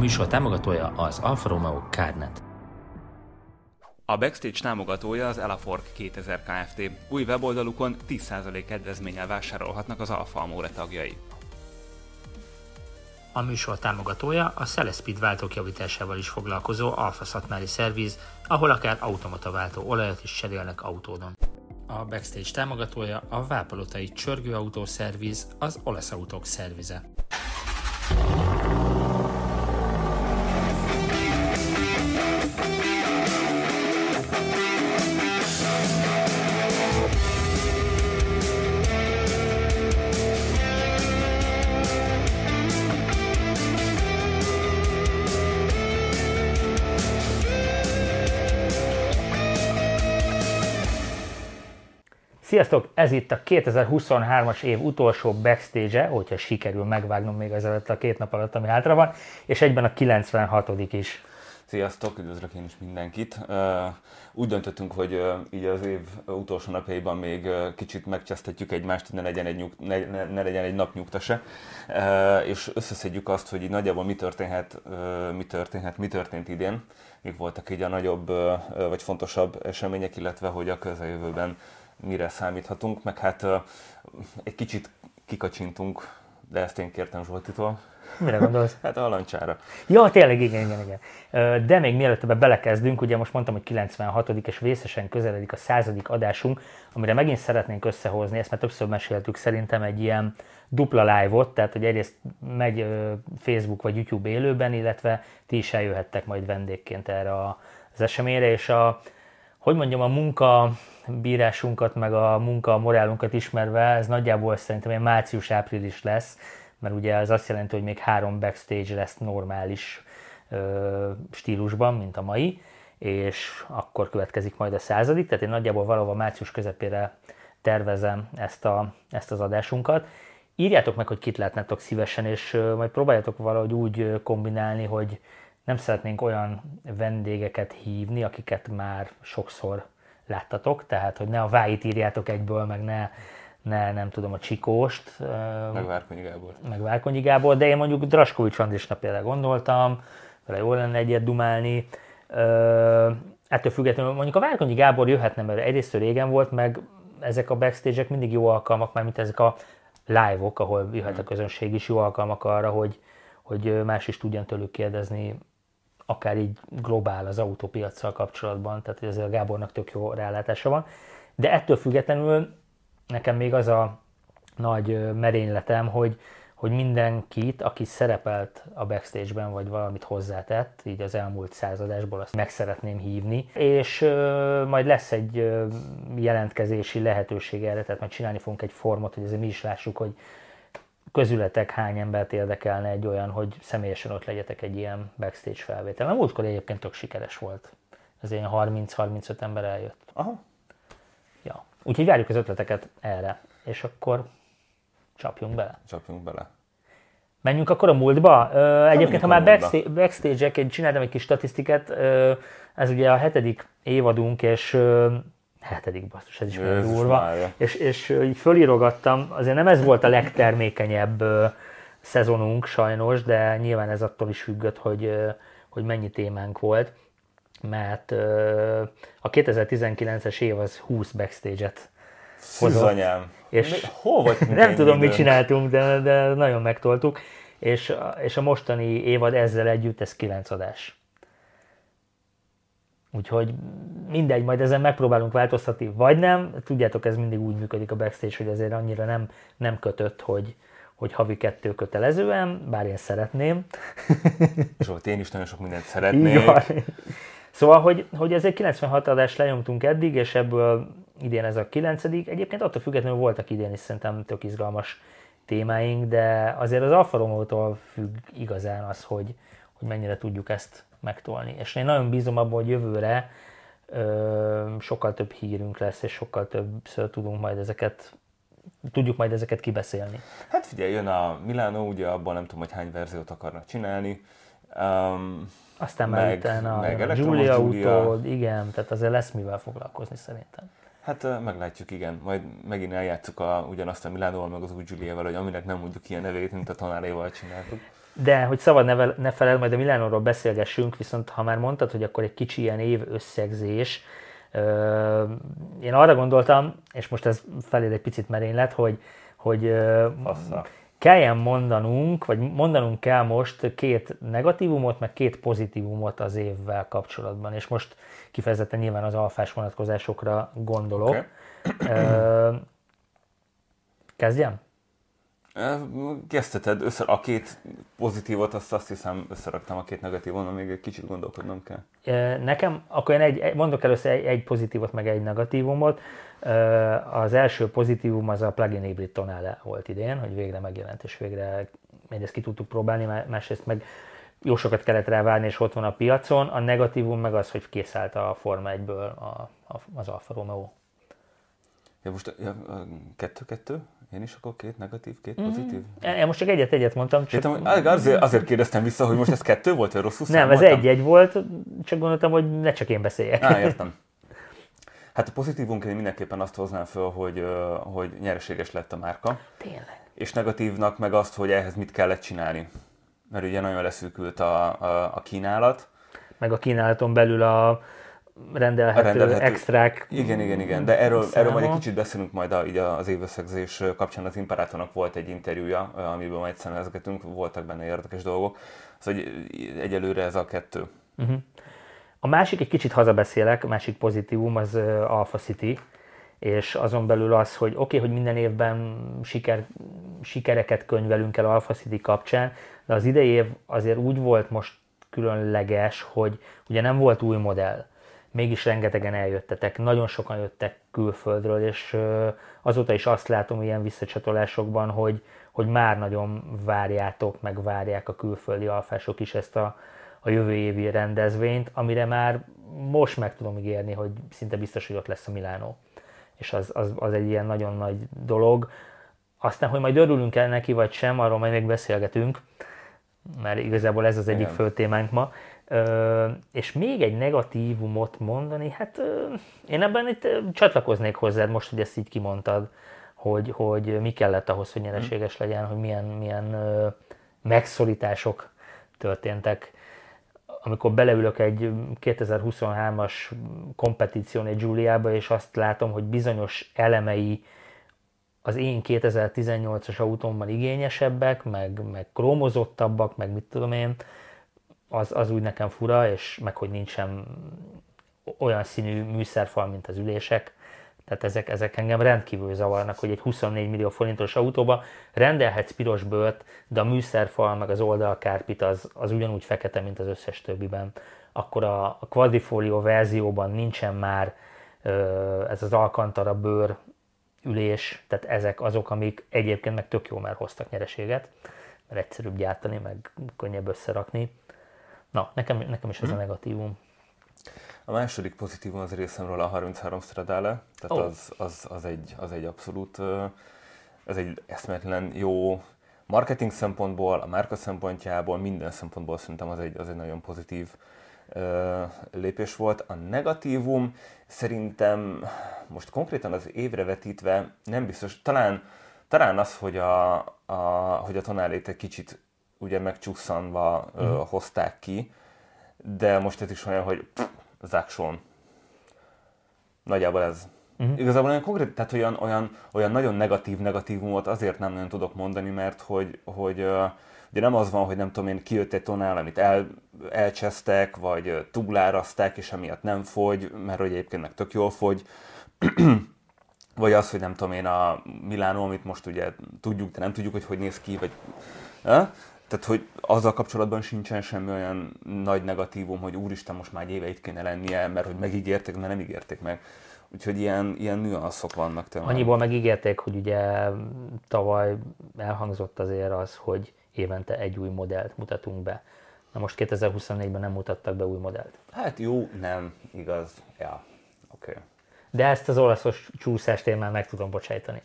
műsor támogatója az Alfa Romeo Carnet. A Backstage támogatója az Elafork 2000 Kft. Új weboldalukon 10% kedvezménnyel vásárolhatnak az Alfa Amore tagjai. A műsor támogatója a Celespeed váltók javításával is foglalkozó Alfa Szatmári Szerviz, ahol akár automata váltó olajat is cserélnek autódon. A Backstage támogatója a Vápalotai Csörgőautó Szerviz, az Olasz Autók Szervize. Sziasztok! Ez itt a 2023-as év utolsó backstage-e, hogyha sikerül megvágnom még ezelőtt a két nap alatt, ami hátra van, és egyben a 96 is. Sziasztok, üdvözlök én is mindenkit. Úgy döntöttünk, hogy így az év utolsó napjaiban még kicsit megcsesztetjük egymást, hogy ne legyen egy, nyug, ne, ne legyen egy nap nyugta se, és összeszedjük azt, hogy így nagyjából mi történhet, mi történhet, mi történt idén, mik voltak így a nagyobb vagy fontosabb események, illetve hogy a közeljövőben mire számíthatunk, meg hát egy kicsit kikacsintunk, de ezt én kértem Zsoltitól. Mire gondolsz? hát a lancsára. Ja, tényleg, igen, igen, igen. De még mielőtt ebbe belekezdünk, ugye most mondtam, hogy 96. és vészesen közeledik a századik adásunk, amire megint szeretnénk összehozni, ezt már többször meséltük, szerintem egy ilyen dupla live-ot, tehát hogy egyrészt megy Facebook vagy YouTube élőben, illetve ti is eljöhettek majd vendégként erre az eseményre, és a, hogy mondjam, a munka bírásunkat, meg a munka morálunkat ismerve, ez nagyjából szerintem március-április lesz, mert ugye ez azt jelenti, hogy még három backstage lesz normális ö, stílusban, mint a mai, és akkor következik majd a századik, tehát én nagyjából valahol március közepére tervezem ezt, a, ezt az adásunkat. Írjátok meg, hogy kit látnátok szívesen, és majd próbáljátok valahogy úgy kombinálni, hogy nem szeretnénk olyan vendégeket hívni, akiket már sokszor láttatok, tehát hogy ne a Váit írjátok egyből, meg ne, ne nem tudom, a Csikóst. Meg Várkonyi Gábor. Meg Várkonyi Gábor, de én mondjuk Draskovics Andrisnak például gondoltam, vele jól lenne egyet dumálni. Ettől függetlenül mondjuk a Várkonyi Gábor jöhetne, mert egyrészt régen volt, meg ezek a backstage-ek mindig jó alkalmak, már mint ezek a live-ok, ahol jöhet a közönség is, jó alkalmak arra, hogy, hogy más is tudjan tőlük kérdezni akár így globál az autópiacsal kapcsolatban, tehát azért a Gábornak tök jó rálátása van. De ettől függetlenül nekem még az a nagy merényletem, hogy, hogy mindenkit, aki szerepelt a backstage-ben, vagy valamit hozzátett, így az elmúlt századásból, azt meg szeretném hívni. És ö, majd lesz egy ö, jelentkezési lehetőség erre, tehát majd csinálni fogunk egy formot, hogy azért mi is lássuk, hogy közületek hány embert érdekelne egy olyan, hogy személyesen ott legyetek egy ilyen backstage felvétel. Mert múltkor egyébként tök sikeres volt. Ez ilyen 30-35 ember eljött. Aha. Ja. Úgyhogy várjuk az ötleteket erre. És akkor csapjunk bele. Csapjunk bele. Menjünk akkor a múltba. Ö, egyébként, ha már backstage, backstage-ek, én csináltam egy kis statisztikát, ö, ez ugye a hetedik évadunk, és ö, hetedik basszus, ez is már durva. És, és így fölírogattam, azért nem ez volt a legtermékenyebb szezonunk sajnos, de nyilván ez attól is függött, hogy, hogy mennyi témánk volt, mert a 2019-es év az 20 backstage-et hozott. És Mi, hol volt nem tudom, mit csináltunk, de, de nagyon megtoltuk. És, és a mostani évad ezzel együtt, ez 9 adás. Úgyhogy mindegy, majd ezen megpróbálunk változtatni, vagy nem. Tudjátok, ez mindig úgy működik a backstage, hogy azért annyira nem, nem kötött, hogy, hogy havi kettő kötelezően, bár én szeretném. És ott én is nagyon sok mindent szeretnék. Igen. Szóval, hogy, hogy ezért 96 adást lenyomtunk eddig, és ebből idén ez a 9 Egyébként attól függetlenül voltak idén is szerintem tök izgalmas témáink, de azért az Alfa Romeo-tól függ igazán az, hogy, hogy mennyire tudjuk ezt megtolni. És én nagyon bízom abban, hogy jövőre ö, sokkal több hírünk lesz, és sokkal többször tudunk majd ezeket tudjuk majd ezeket kibeszélni. Hát figyelj, jön a Milano, ugye abban nem tudom, hogy hány verziót akarnak csinálni. Um, Aztán már utána meg a Julia, Julia igen, tehát azért lesz mivel foglalkozni szerintem. Hát meglátjuk, igen. Majd megint eljátszuk a, ugyanazt a Milánóval, meg az új Giuliával, hogy aminek nem mondjuk ilyen nevét, mint a tanáréval csináltuk. De, hogy szabad ne, ne felel, majd a Milánóról beszélgessünk, viszont ha már mondtad, hogy akkor egy kicsi ilyen év összegzés, én arra gondoltam, és most ez felé egy picit merénylet, hogy, hogy Fassa. kelljen mondanunk, vagy mondanunk kell most két negatívumot, meg két pozitívumot az évvel kapcsolatban, és most kifejezetten nyilván az alfás vonatkozásokra gondolok. Okay. Kezdjem? Kezdheted, össze, a két pozitívot, azt, azt hiszem összeraktam a két negatívon, még egy kicsit gondolkodnom kell. Nekem, akkor én egy, mondok először egy, egy pozitívot, meg egy negatívumot. Az első pozitívum az a plugin hybrid tonál volt idén, hogy végre megjelent, és végre ezt ki tudtuk próbálni, másrészt meg jó sokat kellett rá várni, és ott van a piacon. A negatívum meg az, hogy készállt a Forma 1-ből az Alfa Romeo. Ja, most ja, kettő-kettő? Én is akkor két negatív, két mm. pozitív? Én most csak egyet-egyet mondtam. Csak... Értem, azért, azért kérdeztem vissza, hogy most ez kettő volt, vagy rosszul Nem, ez egy-egy volt, csak gondoltam, hogy ne csak én beszéljek. Á, értem. Hát a pozitívunként mindenképpen azt hoznám föl, hogy, hogy nyereséges lett a márka. Tényleg. És negatívnak meg azt, hogy ehhez mit kellett csinálni. Mert ugye nagyon leszűkült a, a, a kínálat. Meg a kínálaton belül a, rendelhető, rendelhető extrák. Igen, igen, igen, de erről, erről majd egy kicsit beszélünk majd a, így az évösszegzés kapcsán. Az Imperátornak volt egy interjúja, amiből majd szemezgetünk, voltak benne érdekes dolgok. Szóval egyelőre ez a kettő. Uh-huh. A másik, egy kicsit hazabeszélek, a másik pozitívum az Alpha City, és azon belül az, hogy oké, okay, hogy minden évben siker, sikereket könyvelünk el Alpha City kapcsán, de az idei év azért úgy volt most különleges, hogy ugye nem volt új modell mégis rengetegen eljöttetek, nagyon sokan jöttek külföldről, és azóta is azt látom ilyen visszacsatolásokban, hogy, hogy már nagyon várjátok, meg várják a külföldi alfások is ezt a, a jövő évi rendezvényt, amire már most meg tudom ígérni, hogy szinte biztos, hogy ott lesz a Milánó. És az, az, az egy ilyen nagyon nagy dolog. Aztán, hogy majd örülünk el neki, vagy sem, arról majd még beszélgetünk, mert igazából ez az egyik Igen. fő témánk ma. És még egy negatívumot mondani, hát én ebben itt csatlakoznék hozzád most, hogy ezt így kimondtad, hogy, hogy mi kellett ahhoz, hogy nyereséges legyen, hogy milyen, milyen megszorítások történtek. Amikor beleülök egy 2023-as kompetíción egy Giuliába, és azt látom, hogy bizonyos elemei az én 2018-as autómmal igényesebbek, meg, meg krómozottabbak, meg mit tudom én, az, az úgy nekem fura, és meg hogy nincsen olyan színű műszerfal, mint az ülések. Tehát ezek, ezek engem rendkívül zavarnak, hogy egy 24 millió forintos autóba rendelhetsz piros bőrt, de a műszerfal meg az oldalkárpit az, az ugyanúgy fekete, mint az összes többiben. Akkor a, a Quadrifolio verzióban nincsen már ö, ez az Alcantara bőr ülés, tehát ezek azok, amik egyébként meg tök jó, mert hoztak nyereséget, mert egyszerűbb gyártani, meg könnyebb összerakni. Na, nekem, nekem is ez a mhm. negatívum. A második pozitívum az részemről a 33 Stradale, tehát oh. az, az, az, egy, az egy abszolút, ez egy eszmetlen jó marketing szempontból, a márka szempontjából, minden szempontból szerintem az egy, az egy nagyon pozitív lépés volt. A negatívum szerintem most konkrétan az évre vetítve nem biztos, talán, talán az, hogy a, a, hogy a tonálét egy kicsit ugye megcsusszanva uh-huh. uh, hozták ki, de most ez is olyan, hogy zákson. Nagyjából ez. Uh-huh. Igazából olyan konkrét, tehát olyan, olyan, olyan nagyon negatív negatívumot azért nem nagyon tudok mondani, mert hogy, hogy uh, ugye nem az van, hogy nem tudom én, kijött egy tonál, amit el, elcsesztek, vagy túláraszták, és emiatt nem fogy, mert hogy egyébként meg tök jól fogy. vagy az, hogy nem tudom én, a Milánó, amit most ugye tudjuk, de nem tudjuk, hogy hogy néz ki, vagy... Uh? Tehát, hogy azzal kapcsolatban sincsen semmi olyan nagy negatívum, hogy úristen, most már egy éve itt kéne lennie, mert hogy megígérték, mert nem ígérték meg. Úgyhogy ilyen, ilyen nüanszok vannak tőle. Annyiból megígérték, hogy ugye tavaly elhangzott azért az, hogy évente egy új modellt mutatunk be. Na most 2024-ben nem mutattak be új modellt. Hát jó, nem, igaz. Ja, oké. Okay. De ezt az olaszos csúszást én már meg tudom bocsájtani.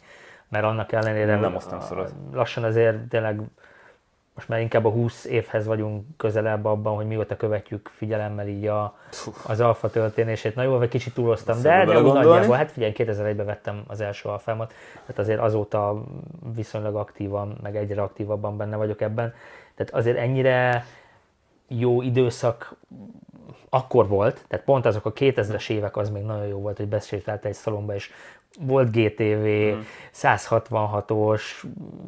Mert annak ellenére nem nem lassan azért tényleg most már inkább a 20 évhez vagyunk közelebb abban, hogy mióta követjük figyelemmel így a, az alfa történését. Na jó, vagy kicsit túloztam, de, de úgy nagyjából, hát figyelj, 2001-ben vettem az első alfámat, tehát azért azóta viszonylag aktívan, meg egyre aktívabban benne vagyok ebben, tehát azért ennyire jó időszak akkor volt, tehát pont azok a 2000-es évek az még nagyon jó volt, hogy besétáltál egy szalomba, és volt GTV, mm. 166-os,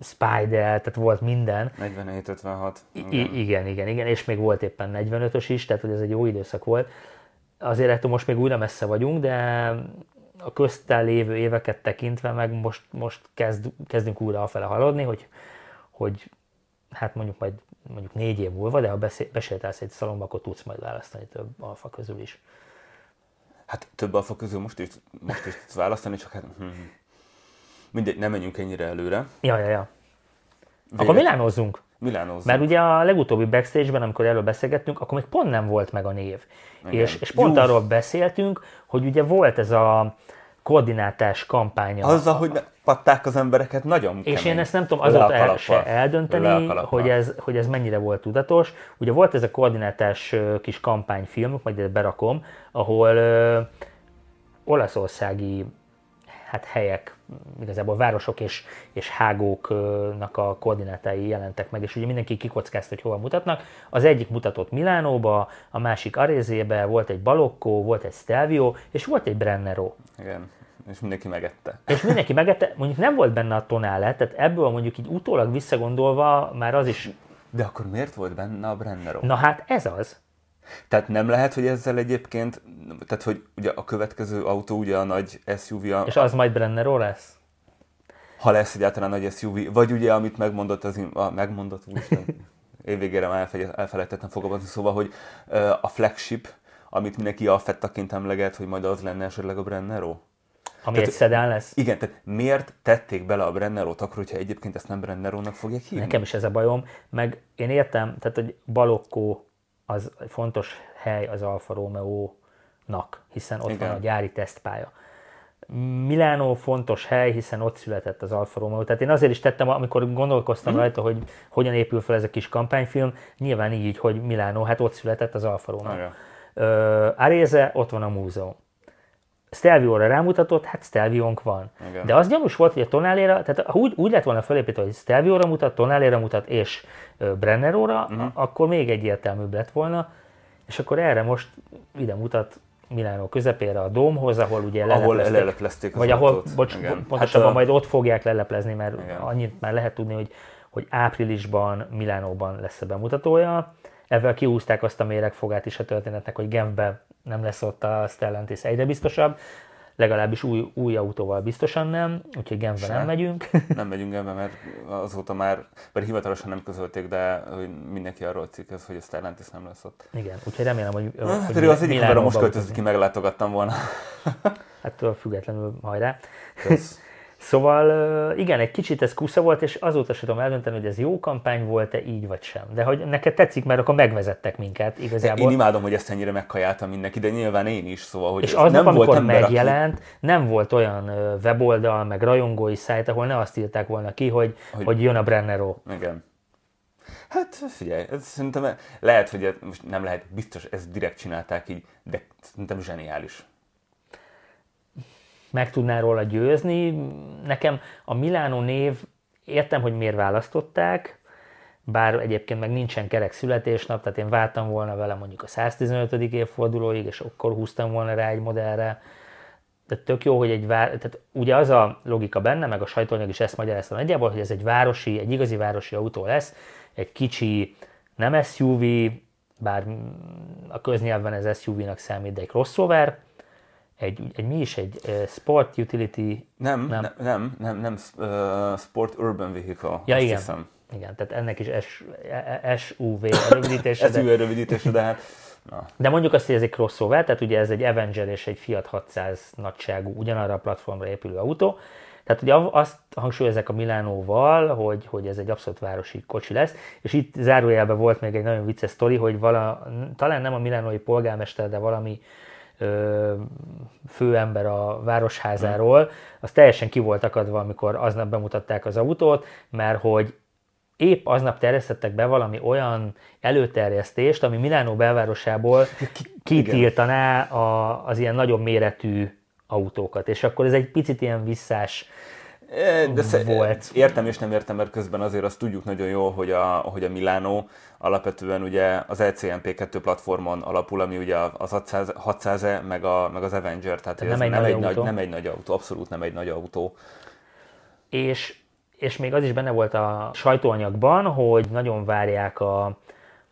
Spider, tehát volt minden. 47-56. Igen. igen, igen, igen, és még volt éppen 45-ös is, tehát hogy ez egy jó időszak volt. Azért ettől most még újra messze vagyunk, de a köztel lévő éveket tekintve meg most, most kezd, kezdünk újra afele haladni, hogy, hogy hát mondjuk majd mondjuk négy év múlva, de ha besétálsz egy szalomba, akkor tudsz majd választani több alfa közül is. Hát több alfa közül most is, most is tudsz választani, csak hát hm, hm. mindegy, nem menjünk ennyire előre. Ja, ja, ja. Vége. Akkor Milánozzunk. Milánozzunk. Mert ugye a legutóbbi backstage-ben, amikor erről beszélgettünk, akkor még pont nem volt meg a név. És, és pont Jú. arról beszéltünk, hogy ugye volt ez a koordinátás kampánya. Azzal, hogy ne patták az embereket, nagyon kemény. És én ezt nem tudom azóta el, se eldönteni, hogy ez, hogy ez mennyire volt tudatos. Ugye volt ez a koordinátás kis kampányfilm, majd ezt berakom, ahol ö, olaszországi hát helyek, igazából városok és, és hágóknak a koordinátái jelentek meg, és ugye mindenki kikockázta, hogy hova mutatnak. Az egyik mutatott Milánóba, a másik Arézébe, volt egy Balocco, volt egy Stelvio, és volt egy Brennero. Igen és mindenki megette. És mindenki megette, mondjuk nem volt benne a tonállet, tehát ebből mondjuk így utólag visszagondolva már az is... De akkor miért volt benne a Brennero? Na hát ez az. Tehát nem lehet, hogy ezzel egyébként, tehát hogy ugye a következő autó ugye a nagy SUV. A, és az majd Brennero lesz? Ha lesz egyáltalán nagy SUV, vagy ugye amit megmondott az, a, megmondott úristen, évvégére már elfelejtettem fogalmazni, szóval, hogy a flagship, amit mindenki a fettaként emleget, hogy majd az lenne esetleg a Brennero? Ami tehát, egy szedán lesz? Igen, tehát miért tették bele a Brennerót akkor, hogyha egyébként ezt nem Brennerónak fogják hívni? Nekem is ez a bajom, meg én értem, tehát hogy Balokkó az fontos hely az Alfa Romeo-nak, hiszen ott Igen. van a gyári tesztpálya. Milánó fontos hely, hiszen ott született az Alfa Romeo. Tehát én azért is tettem, amikor gondolkoztam mm. rajta, hogy hogyan épül fel ez a kis kampányfilm, nyilván így, hogy Milánó, hát ott született az Alfa Romeo. Aréze, ott van a múzeum. Stelvio-ra rámutatott, hát Stelvionk van. Igen. De az gyanús volt, hogy a Tonáléra, tehát ha úgy, úgy lett volna felépítve, hogy Stelvio-ra mutat, Tonáléra mutat és Brenneróra, uh-huh. akkor még egyértelműbb lett volna, és akkor erre most ide mutat Milánó közepére a Dómhoz, ahol ugye ahol leleplezték Vagy ahol, bocs, Igen. pontosabban hát, majd ott fogják leleplezni, mert Igen. annyit már lehet tudni, hogy, hogy áprilisban Milánóban lesz a bemutatója. Ezzel kiúzták azt a méregfogát is a történetnek, hogy Genfbe nem lesz ott a Stellantis egyre biztosabb, legalábbis új, új autóval biztosan nem, úgyhogy Genfbe nem megyünk. Nem megyünk Genfbe, mert azóta már, bár hivatalosan nem közölték, de hogy mindenki arról cikkez, hogy a Stellantis nem lesz ott. Igen, úgyhogy remélem, hogy, ah, hogy az egyik most költözött ki, meglátogattam volna. Hát függetlenül hajrá. Kösz. Szóval igen, egy kicsit ez kusza volt, és azóta sem tudom eldönteni, hogy ez jó kampány volt-e így vagy sem. De hogy neked tetszik, mert akkor megvezettek minket igazából. Én imádom, hogy ezt ennyire megkajáltam mindenki, de nyilván én is, szóval, hogy És az nem amikor volt ember, megjelent, aki... nem volt olyan weboldal, meg rajongói szájt, ahol ne azt írták volna ki, hogy, hogy... hogy jön a Brennero. Igen. Hát figyelj, ez szerintem lehet, hogy most nem lehet, biztos ezt direkt csinálták így, de szerintem zseniális meg tudná róla győzni. Nekem a Milánó név, értem, hogy miért választották, bár egyébként meg nincsen kerek születésnap, tehát én vártam volna vele mondjuk a 115. évfordulóig, és akkor húztam volna rá egy modellre. De tök jó, hogy egy vár... tehát ugye az a logika benne, meg a sajtóanyag is ezt magyarázta nagyjából, hogy ez egy városi, egy igazi városi autó lesz, egy kicsi, nem SUV, bár a köznyelven ez SUV-nak számít, de egy crossover, egy, egy mi is, egy uh, Sport Utility... Nem, nem, nem, nem, nem uh, Sport Urban Vehicle, ja, igen. hiszem. Igen, tehát ennek is S, SUV rövidítése. SUV rövidítése, de hát... Na. De mondjuk azt, hogy ez egy crossover, tehát ugye ez egy Avenger és egy Fiat 600 nagyságú, ugyanarra a platformra épülő autó. Tehát ugye azt hangsúlyozzák a Milánóval, hogy, hogy ez egy abszolút városi kocsi lesz, és itt zárójelben volt még egy nagyon vicces sztori, hogy vala, talán nem a milánói polgármester, de valami főember a városházáról, az teljesen ki volt akadva, amikor aznap bemutatták az autót, mert hogy épp aznap terjesztettek be valami olyan előterjesztést, ami Milánó belvárosából kitiltaná a, az ilyen nagyobb méretű autókat. És akkor ez egy picit ilyen visszás De sze- volt. Értem és nem értem, mert közben azért azt tudjuk nagyon jól, hogy a, hogy a Milano alapvetően ugye az E ECMP2 platformon alapul, ami ugye az 600, 600 meg, a, meg az Avenger, tehát ez nem egy nem, nagy egy nagy, nem egy nagy autó, abszolút nem egy nagy autó. És, és még az is benne volt a sajtóanyagban, hogy nagyon várják a,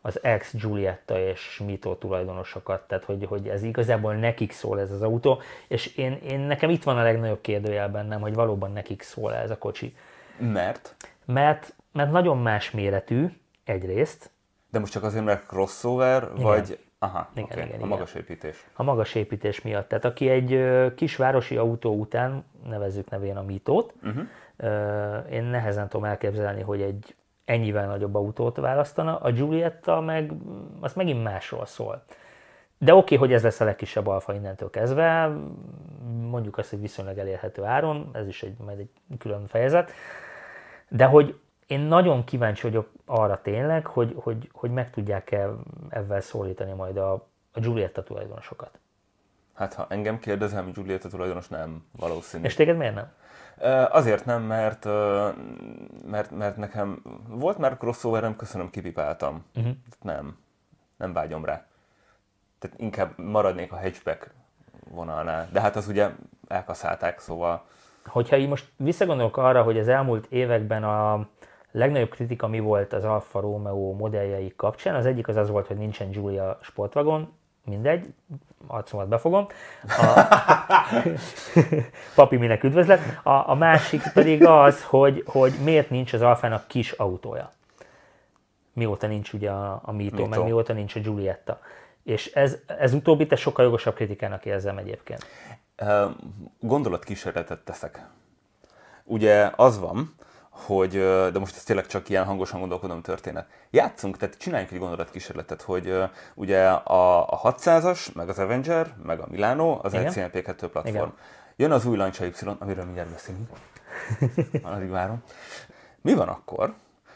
az ex Giulietta és Mito tulajdonosokat, tehát hogy, hogy ez igazából nekik szól ez az autó, és én, én nekem itt van a legnagyobb kérdőjel bennem, hogy valóban nekik szól ez a kocsi. Mert? Mert, mert nagyon más méretű, egyrészt, De most csak azért, mert crossover, vagy... Aha, Igen, oké, igen, a igen. magas építés. a magas építés miatt. Tehát aki egy kisvárosi autó után, nevezzük nevén a Mitót, uh-huh. én nehezen tudom elképzelni, hogy egy ennyivel nagyobb autót választana, a Giulietta meg az megint másról szól. De oké, okay, hogy ez lesz a legkisebb alfa innentől kezdve, mondjuk azt, hogy viszonylag elérhető áron, ez is egy, majd egy külön fejezet, de hogy én nagyon kíváncsi vagyok arra tényleg, hogy, hogy, hogy meg tudják-e ebben szólítani majd a, a Giulietta tulajdonosokat. Hát ha engem kérdezem, Giulietta tulajdonos nem valószínű. És téged miért nem? Azért nem, mert, mert, mert nekem volt már crossoverem, köszönöm, kipipáltam. Uh-huh. Nem, nem vágyom rá. Tehát inkább maradnék a hatchback vonalnál. De hát az ugye elkaszálták, szóval Hogyha így most visszagondolok arra, hogy az elmúlt években a legnagyobb kritika mi volt az Alfa Romeo modelljei kapcsán, az egyik az az volt, hogy nincsen Giulia sportvagon, mindegy, arcomat befogom. A... Papi, minek üdvözlet. A, a másik pedig az, hogy, hogy miért nincs az Alfának kis autója. Mióta nincs ugye a, a Mito, Mito. meg mióta nincs a Giulietta. És ez, ez utóbbi te sokkal jogosabb kritikának érzem egyébként. Gondolatkísérletet teszek. Ugye az van, hogy, de most ez tényleg csak ilyen hangosan gondolkodom történet. Játszunk, tehát csináljunk egy gondolatkísérletet, hogy ugye a, a 600-as, meg az Avenger, meg a Milano, az Igen. ECMP2 platform. Igen. Jön az új Lancia Y, amiről mindjárt beszélünk. Addig várom. Mi van akkor,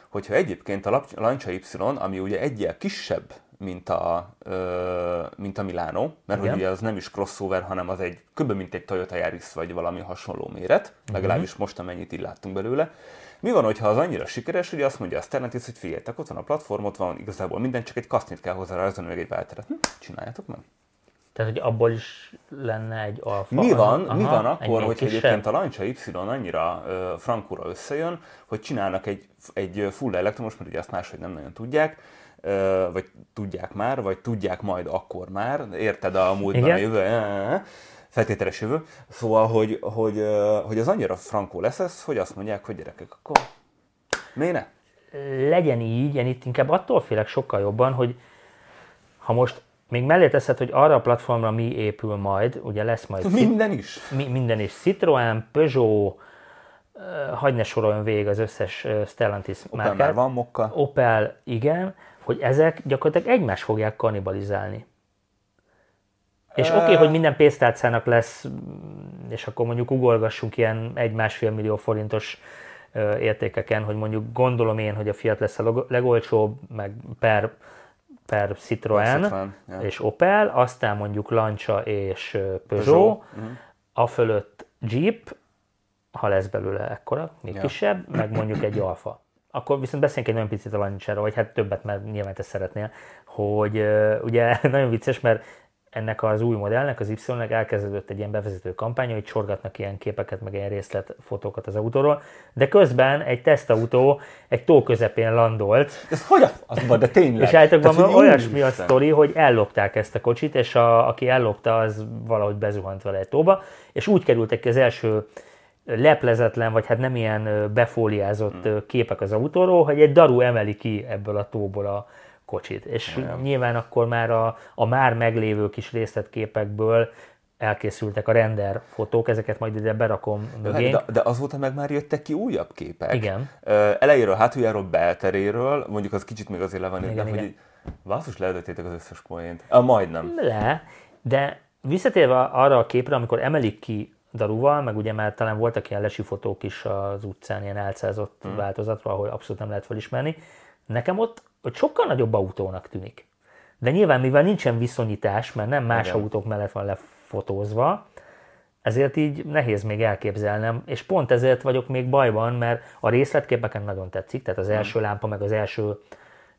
hogyha egyébként a Lancia Y, ami ugye egyel kisebb, mint a, ö, mint a Milano, mert Igen. hogy ugye az nem is crossover, hanem az egy kb. mint egy Toyota Yaris vagy valami hasonló méret, legalábbis most amennyit így láttunk belőle. Mi van, hogyha az annyira sikeres, hogy azt mondja a Stellantis, hogy figyeljetek, ott van a platform, ott van igazából minden, csak egy kasznit kell hozzá rajzolni, meg egy válteret. Hm, csináljátok meg. Tehát, hogy abból is lenne egy alfa. Mi van, Aha, mi van akkor, hogy kisebb? egyébként a Lancia Y annyira ö, frankúra összejön, hogy csinálnak egy, egy full elektromos, mert ugye azt máshogy nem nagyon tudják, ö, vagy tudják már, vagy tudják majd akkor már, érted a múltban Igen. a jövő, feltételes jövő, szóval, hogy, hogy, hogy az annyira frankó lesz ez, hogy azt mondják, hogy gyerekek, akkor miért ne? legyen így, én itt inkább attól félek sokkal jobban, hogy ha most még mellé teszed, hogy arra a platformra mi épül majd, ugye lesz majd Minden is. mi, minden is Citroën, Peugeot, hagyd ne soroljon végig az összes Stellantis Opel márkát. már van mokka. Opel, igen, hogy ezek gyakorlatilag egymást fogják kannibalizálni. És oké, okay, hogy minden pénztárcának lesz, mm, és akkor mondjuk ugorgassunk ilyen egy-másfél millió forintos értékeken, hogy mondjuk gondolom én, hogy a Fiat lesz a legolcsóbb, meg per, per Citroën, Citroën, ja. és Opel, aztán mondjuk Lancia és Peugeot, Peugeot, mhm. a fölött Jeep, ha lesz belőle ekkora, még Ja. kisebb, meg mondjuk egy Alfa. Akkor viszont beszéljünk egy nagyon picit a Lancia-ról, vagy hát többet, mert nyilván te szeretnél, hogy ugye nagyon vicces, mert ennek az új modellnek, az Y-nek elkezdődött egy ilyen bevezető kampánya, hogy csorgatnak ilyen képeket, meg ilyen részletfotókat az autóról, de közben egy tesztautó egy tó közepén landolt, Ez hogy a faszba, de tényleg. és általában olyasmi a sztori, hogy ellopták ezt a kocsit, és a, aki ellopta, az valahogy bezuhant vele egy tóba, és úgy kerültek ki az első leplezetlen, vagy hát nem ilyen befóliázott Hmm. képek az autóról, hogy egy daru emeli ki ebből a tóból a kocsit. És Igen. nyilván akkor már a, a már meglévő kis részletképekből elkészültek a render fotók, ezeket majd ide berakom mögé. De, de azóta meg már jöttek ki újabb képek. Igen. Elejéről, hátuljáról, belteréről, mondjuk az kicsit még azért le van írva, hogy basszus, leadottétek az összes poént. Ah, majdnem. Le, de visszatérve arra a képre, amikor emelik ki daruval, meg ugye már talán voltak ilyen lesi fotók is az utcán, ilyen álcázott hmm. változatról, ahol abszolút nem lehet felismerni, nekem ott, ott sokkal nagyobb autónak tűnik. De nyilván, mivel nincsen viszonyítás, mert nem más Igen. autók mellett van lefotózva, ezért így nehéz még elképzelnem, és pont ezért vagyok még bajban, mert a részletképeken nagyon tetszik, tehát az első lámpa, meg az első,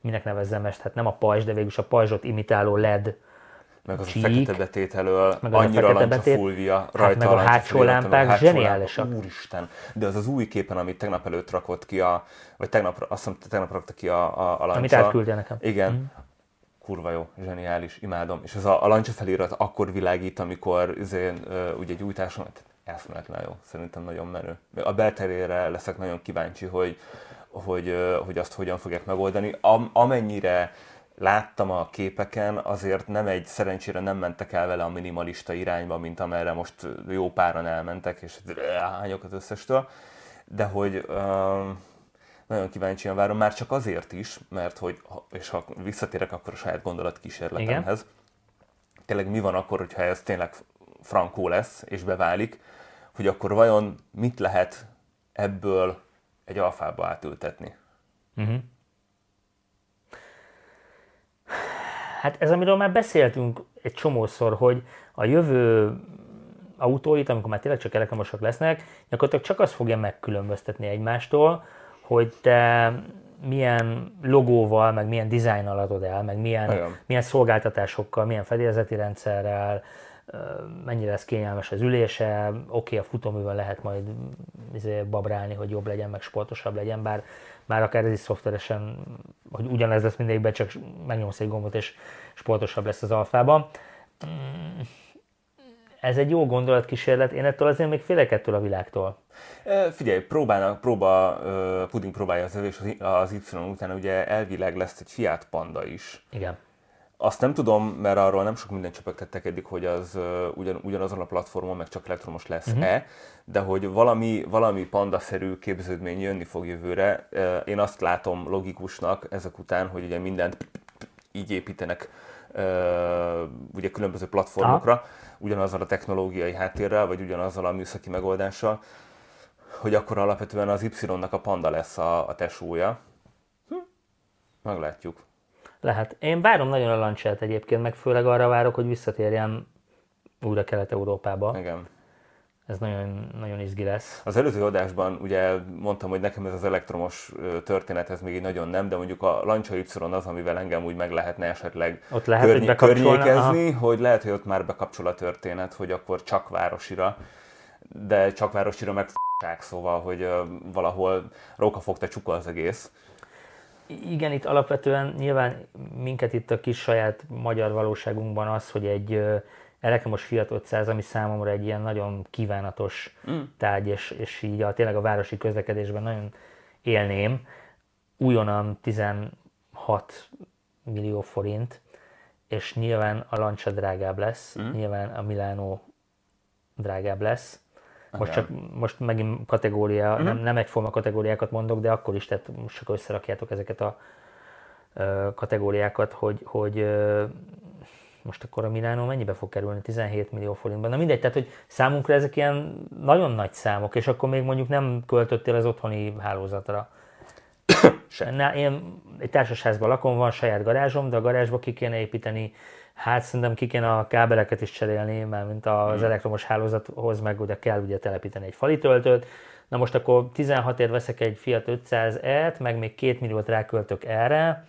minek nevezzem ezt, hát nem a pajzs, de végülis a pajzsot imitáló LED meg az Csík, a fekete betét elől, meg az a annyira fekete lancsa betét. fúlvia, Hát rajta meg a lancsa hátsó lámpák a hátsó zseniálisak. lámpák. Úristen, de az az új képen, amit tegnap előtt rakott ki a, vagy tegnap, azt hiszem tegnap rakta ki a, a, a lancsa. Amit átküldtél nekem. Igen. Mm. Kurva jó, zseniális, imádom. És ez a, a lancsa felirat akkor világít, amikor izén, ugye egy új társadalom, eszméletlen jó, szerintem nagyon menő. A belterére leszek nagyon kíváncsi, hogy, hogy, hogy azt hogyan fogják megoldani. Am, amennyire láttam a képeken, azért nem egy, szerencsére nem mentek el vele a minimalista irányba, mint amerre most jó páran elmentek, és hányok az összestől, de hogy nagyon kíváncsian várom, már csak azért is, mert hogy, és ha visszatérek akkor a saját gondolatkísérletemhez, tényleg mi van akkor, hogyha ez tényleg frankó lesz, és beválik, hogy akkor vajon mit lehet ebből egy alfába átültetni? Uh-huh. Hát ez, amiről már beszéltünk egy csomószor, hogy a jövő autóit, amikor már tényleg csak elektromosak lesznek, gyakorlatilag csak az fogja megkülönböztetni egymástól, hogy te milyen logóval, meg milyen dizájnnal adod el, meg milyen, milyen szolgáltatásokkal, milyen fedélzeti rendszerrel, mennyire lesz kényelmes az ülése, oké, a futóművön lehet majd izé, babrálni, hogy jobb legyen, meg sportosabb legyen, bár már akár ez is szoftveresen, hogy ugyanez lesz mindegyikben, csak megnyomsz egy gombot, és sportosabb lesz az alfában. Mm, Ez egy jó gondolatkísérlet, én ettől azért még félek ettől a világtól. Figyelj, próbálnak, próba, Puding próbálja az és az Y után ugye elvileg lesz egy Fiat Panda is. Igen. Azt nem tudom, mert arról nem sok minden csöpögtettek eddig, hogy az ugyan, ugyanazon a platformon, meg csak elektromos lesz-e, uh-huh. de hogy valami, valami pandaszerű képződmény jönni fog jövőre. Én azt látom logikusnak ezek után, hogy ugye mindent így építenek ugye különböző platformokra, ugyanazzal a technológiai háttérrel, vagy ugyanazzal a műszaki megoldással, hogy akkor alapvetően az Y-nak a panda lesz a, a tesója. Hm. Meglátjuk. Lehet. Én várom nagyon a lancselt egyébként, meg főleg arra várok, hogy visszatérjen újra Kelet-Európába. Igen. Ez nagyon, nagyon izgi lesz. Az előző adásban ugye mondtam, hogy nekem ez az elektromos történet, ez még így nagyon nem, de mondjuk a Lancia Y az, amivel engem úgy meg lehetne esetleg Ott lehet, hogy bekapcsolna, környékezni, hogy lehet, hogy ott már bekapcsol a történet, hogy akkor csak városira, de csak városira meg f***ák, szóval, hogy valahol róka fogta csuka az egész. Igen, itt alapvetően nyilván minket itt a kis saját magyar valóságunkban az, hogy egy elektromos Fiat 500, ami számomra egy ilyen nagyon kívánatos mm. tárgy, és, és így a, tényleg a városi közlekedésben nagyon élném, újonnan 16 millió forint, és nyilván a Lancia drágább lesz, mm. nyilván a Milano drágább lesz. Most, csak, most megint kategória, mm-hmm. nem, nem egyforma kategóriákat mondok, de akkor is, tehát most csak összerakjátok ezeket a ö, kategóriákat, hogy, hogy ö, most akkor a Milano mennyibe fog kerülni? 17 millió forintban. Na mindegy, tehát hogy számunkra ezek ilyen nagyon nagy számok, és akkor még mondjuk nem költöttél az otthoni hálózatra. Se. Na, én egy társasházban lakom, van saját garázsom, de a garázsba ki kéne építeni, hát szerintem ki kéne a kábeleket is cserélni, mert mint az hmm. elektromos hálózathoz meg ugye kell ugye telepíteni egy fali töltőt. Na most akkor 16 ért veszek egy Fiat 500-et, meg még 2 milliót ráköltök erre.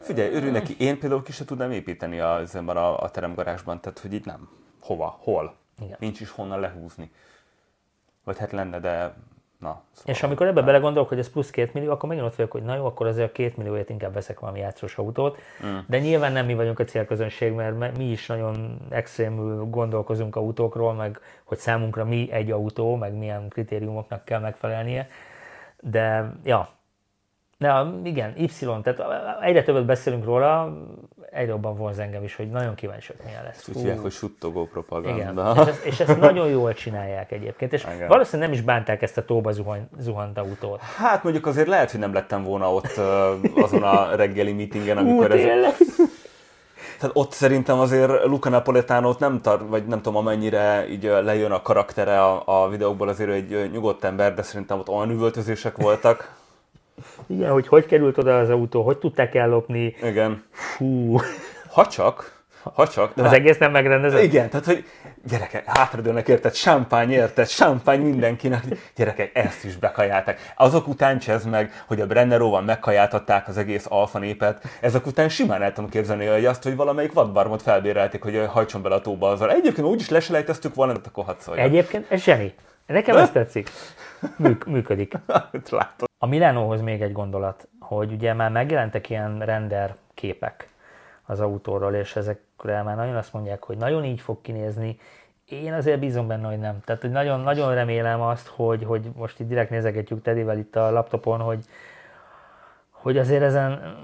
Figyelj, örülj neki, én például ki se tudnám építeni a, a, a teremgarázsban, tehát hogy itt nem. Hova? Hol? Igen. Nincs is honnan lehúzni. Vagy hát lenne, de na. Szóval És amikor ebbe belegondolok, hogy ez plusz két millió, akkor megint ott vagyok, hogy na jó, akkor azért a két millióért inkább veszek valami játszós autót. Mm. De nyilván nem mi vagyunk a célközönség, mert me- mi is nagyon extrémül gondolkozunk autókról, meg hogy számunkra mi egy autó, meg milyen kritériumoknak kell megfelelnie. De ja, de igen, Y, tehát egyre többet beszélünk róla, egyre jobban vonz engem is, hogy nagyon kíváncsi vagyok, milyen lesz. Úgy hívják, hogy suttogó Igen, propaganda. és ezt, és ezt nagyon jól csinálják egyébként, és Igen. valószínűleg nem is bánták ezt a tóba zuhany, zuhant autót. Hát mondjuk azért lehet, hogy nem lettem volna ott azon a reggeli meetingen, amikor ez... Tehát ott szerintem azért Luca Napoletánót nem tar, vagy nem tudom amennyire így lejön a karaktere a, a videókból, azért egy nyugodt ember, de szerintem ott olyan üvöltözések voltak. Igen, hogy hogy került oda az autó, hogy tudták ellopni. Igen. Fú, Ha csak, Ha csak, de az egész nem megrendezett? Igen, tehát hogy gyerekek, hátradőlnek érted, sámpány érted, sámpány mindenkinek, gyerekek, ezt is bekajálták. Azok után csez meg, hogy a Brenneróval megkajáltatták az egész alfa népet, ezek után simán el tudom képzelni, hogy azt, hogy valamelyik vadbarmot felbérelték, hogy hajtson bele a tóba azzal. Egyébként úgyis leselejteztük volna, de akkor hadd szóljon. Egyébként ez zseni. Nekem ez tetszik. Műk, működik. A Milánóhoz még egy gondolat, hogy ugye már megjelentek ilyen render képek az autóról, és ezekre már nagyon azt mondják, hogy nagyon így fog kinézni. Én azért bízom benne, hogy nem. Tehát, hogy nagyon, nagyon remélem azt, hogy, hogy most itt direkt nézegetjük Tedivel itt a laptopon, hogy, hogy azért ezen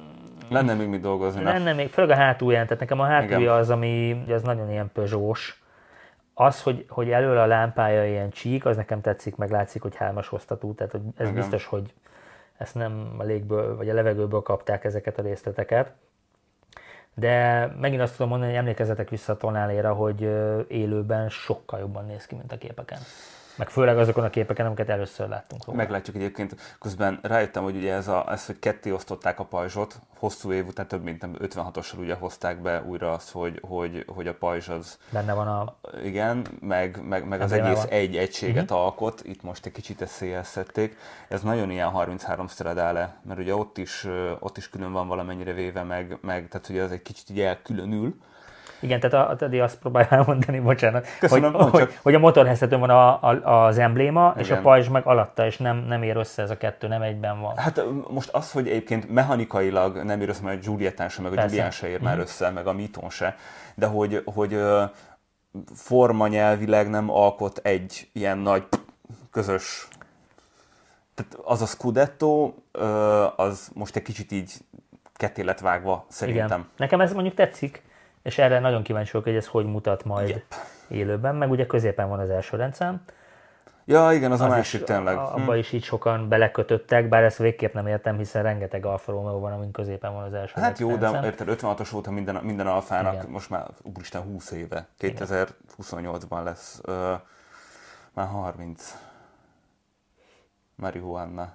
lenne még mit dolgozni. Lenne még, főleg a hátulján, tehát nekem a hátulja az, ami az nagyon ilyen peugeot az, hogy, hogy elől a lámpája ilyen csík, az nekem tetszik, meg látszik, hogy hármas hoztatú, tehát hogy ez Igen. biztos, hogy ezt nem a légből, vagy a levegőből kapták ezeket a részleteket. De megint azt tudom mondani, hogy emlékezzetek vissza a tonáléra, hogy élőben sokkal jobban néz ki, mint a képeken meg főleg azokon a képeken, amiket először láttunk róla. Meglátjuk egyébként, közben rájöttem, hogy ugye ez, a, ez hogy ketté osztották a pajzsot, hosszú év után több mint 56-ossal ugye hozták be újra azt, hogy, hogy, hogy a pajzs az... Benne van a... Igen, meg, meg, meg az egész van. egy egységet uh-huh. alkot, itt most egy kicsit ezt széjjelszedték. Ez nagyon ilyen 33 Stradale, mert ugye ott is, ott is külön van valamennyire véve, meg, meg tehát ugye az egy kicsit így elkülönül, igen, tehát a, Teddy azt próbálja elmondani, bocsánat, Köszönöm, hogy, hogy, hogy a motorheztetőn van a, a, az embléma, Igen. és a pajzs meg alatta, és nem, nem ér össze ez a kettő, nem egyben van. Hát most az, hogy egyébként mechanikailag nem ér össze, mert a Giuliettán sem, meg a Giulian se ér már mm. össze, meg a Miton se, de hogy, hogy formanyelvileg nem alkot egy ilyen nagy közös tehát az a Scudetto, az most egy kicsit így ketté lett vágva, szerintem. Igen. Nekem ez mondjuk tetszik, és erre nagyon kíváncsi vagyok, hogy ez hogy mutat majd yep. élőben, meg ugye középen van az első rendszám. Ja, igen, az, az a másik is, tényleg. Abba hm. is így sokan belekötöttek, bár ezt végképp nem értem, hiszen rengeteg Alfa Romeo van, amin középen van az első Hát jó, de érted, 56-os óta minden, minden alfának igen. most már, úristen, 20 éve. 2028-ban lesz, uh, már 30. Marihuana.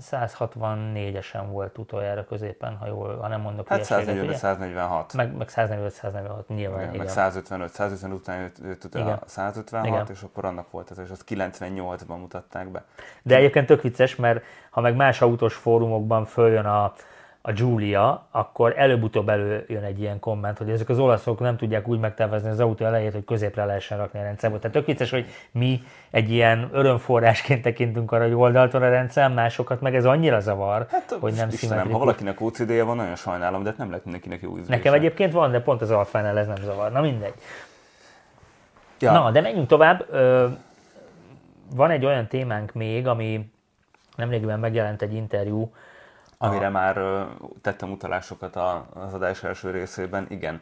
164-esen volt utoljára középen, ha jól, ha nem mondok Hát 145 146. Meg, meg 145 146 nyilván. Igen, igen. Meg 155, 155 után jött, jött a 156, igen. és akkor annak volt ez, és azt 98-ban mutatták be. De egyébként tök vicces, mert ha meg más autós fórumokban följön a, a Giulia, akkor előbb-utóbb előjön egy ilyen komment, hogy ezek az olaszok nem tudják úgy megtervezni az autó elejét, hogy középre lehessen rakni a rendszerbe. Tehát tök vicces, hogy mi egy ilyen örömforrásként tekintünk arra, hogy oldalt van a rendszer, másokat meg ez annyira zavar, hát, hogy nem Istenem, Ha valakinek OCD-je van, nagyon sajnálom, de hát nem lehet mindenkinek jó ízlése. Nekem egyébként van, de pont az alfánál ez nem zavar. Na mindegy. Ja. Na, de menjünk tovább. Van egy olyan témánk még, ami nemrégiben megjelent egy interjú, Amire a... már tettem utalásokat az adás első részében, igen.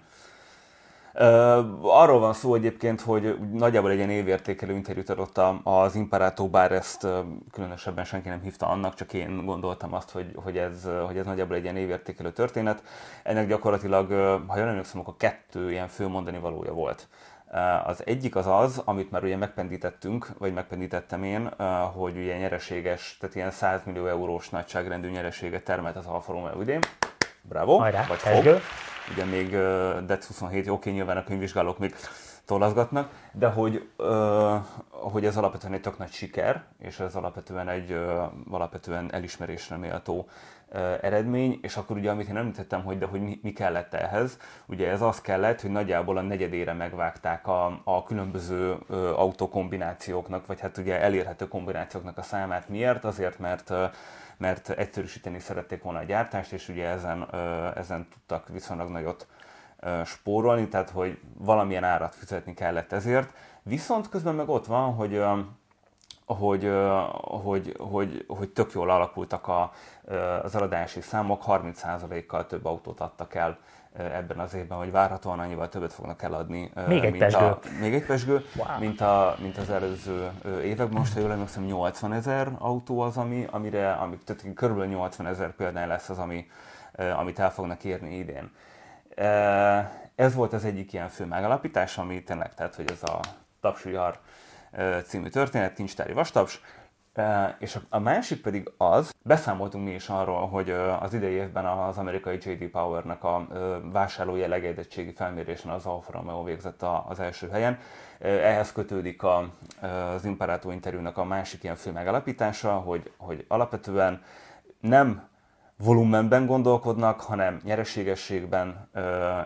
Arról van szó egyébként, hogy nagyjából egy ilyen évértékelő interjút adott az Imparato, bár ezt különösebben senki nem hívta annak, csak én gondoltam azt, hogy, hogy, ez, hogy ez nagyjából egy ilyen évértékelő történet. Ennek gyakorlatilag, ha jól emlékszem, akkor kettő ilyen fő mondani valója volt. Az egyik az az, amit már ugye megpendítettünk, vagy megpendítettem én, hogy ugye nyereséges, tehát ilyen 100 millió eurós nagyságrendű nyereséget termelt az Alfa Romeo idén. Bravo, Hajrá, vagy fog. Ugye még DEC 27, oké, nyilván a könyvvizsgálók még tolazgatnak, de hogy, hogy ez alapvetően egy tök nagy siker, és ez alapvetően egy alapvetően elismerésre méltó eredmény, és akkor ugye, amit én említettem, hogy de hogy mi, mi kellett ehhez, ugye ez az kellett, hogy nagyjából a negyedére megvágták a, a különböző autókombinációknak, vagy hát ugye elérhető kombinációknak a számát. Miért? Azért, mert mert egyszerűsíteni szerették volna a gyártást, és ugye ezen, ezen tudtak viszonylag nagyot spórolni, tehát hogy valamilyen árat fizetni kellett ezért. Viszont közben meg ott van, hogy hogy, hogy, hogy, hogy tök jól alakultak a, az eladási számok, 30%-kal több autót adtak el ebben az évben, hogy várhatóan annyival többet fognak eladni. Még egy pesgő. A, még egy pesgő, wow. mint, a, mint az előző években. Most, ha jól emlékszem, 80 ezer autó az, ami, amire, ami, tehát körülbelül 80 ezer példány lesz az, ami, amit el fognak érni idén. Ez volt az egyik ilyen fő megalapítás, ami tényleg, tehát, hogy ez a tapsúlyar című történet, kincstári vastaps. És a másik pedig az, beszámoltunk mi is arról, hogy az idei évben az amerikai J.D. Power-nak a vásárlói elegedetségi felmérésen az Alfa Romeo végzett az első helyen. Ehhez kötődik az Imperato interjúnak a másik ilyen fő megalapítása, hogy, hogy alapvetően nem volumenben gondolkodnak, hanem nyereségességben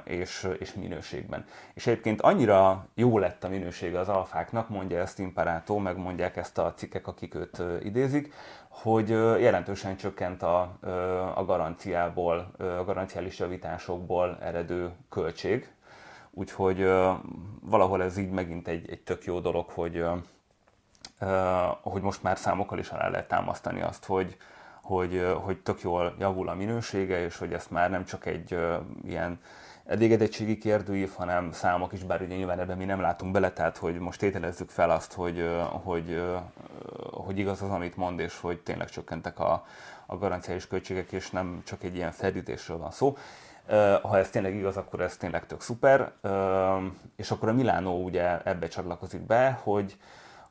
és, és minőségben. És egyébként annyira jó lett a minősége az alfáknak, mondja ezt Imparátó, meg mondják ezt a cikkek, akik őt idézik, hogy jelentősen csökkent a, a garanciából, a garanciális javításokból eredő költség. Úgyhogy valahol ez így megint egy, egy tök jó dolog, hogy, hogy most már számokkal is alá lehet támasztani azt, hogy, hogy, hogy tök jól javul a minősége, és hogy ezt már nem csak egy ilyen elégedettségi kérdőív, hanem számok is, bár ugye nyilván ebben mi nem látunk bele, tehát hogy most tételezzük fel azt, hogy, hogy, hogy igaz az, amit mond, és hogy tényleg csökkentek a, a garanciális költségek, és nem csak egy ilyen ferdítésről van szó. Ha ez tényleg igaz, akkor ez tényleg tök szuper. És akkor a Milánó ugye ebbe csatlakozik be, hogy,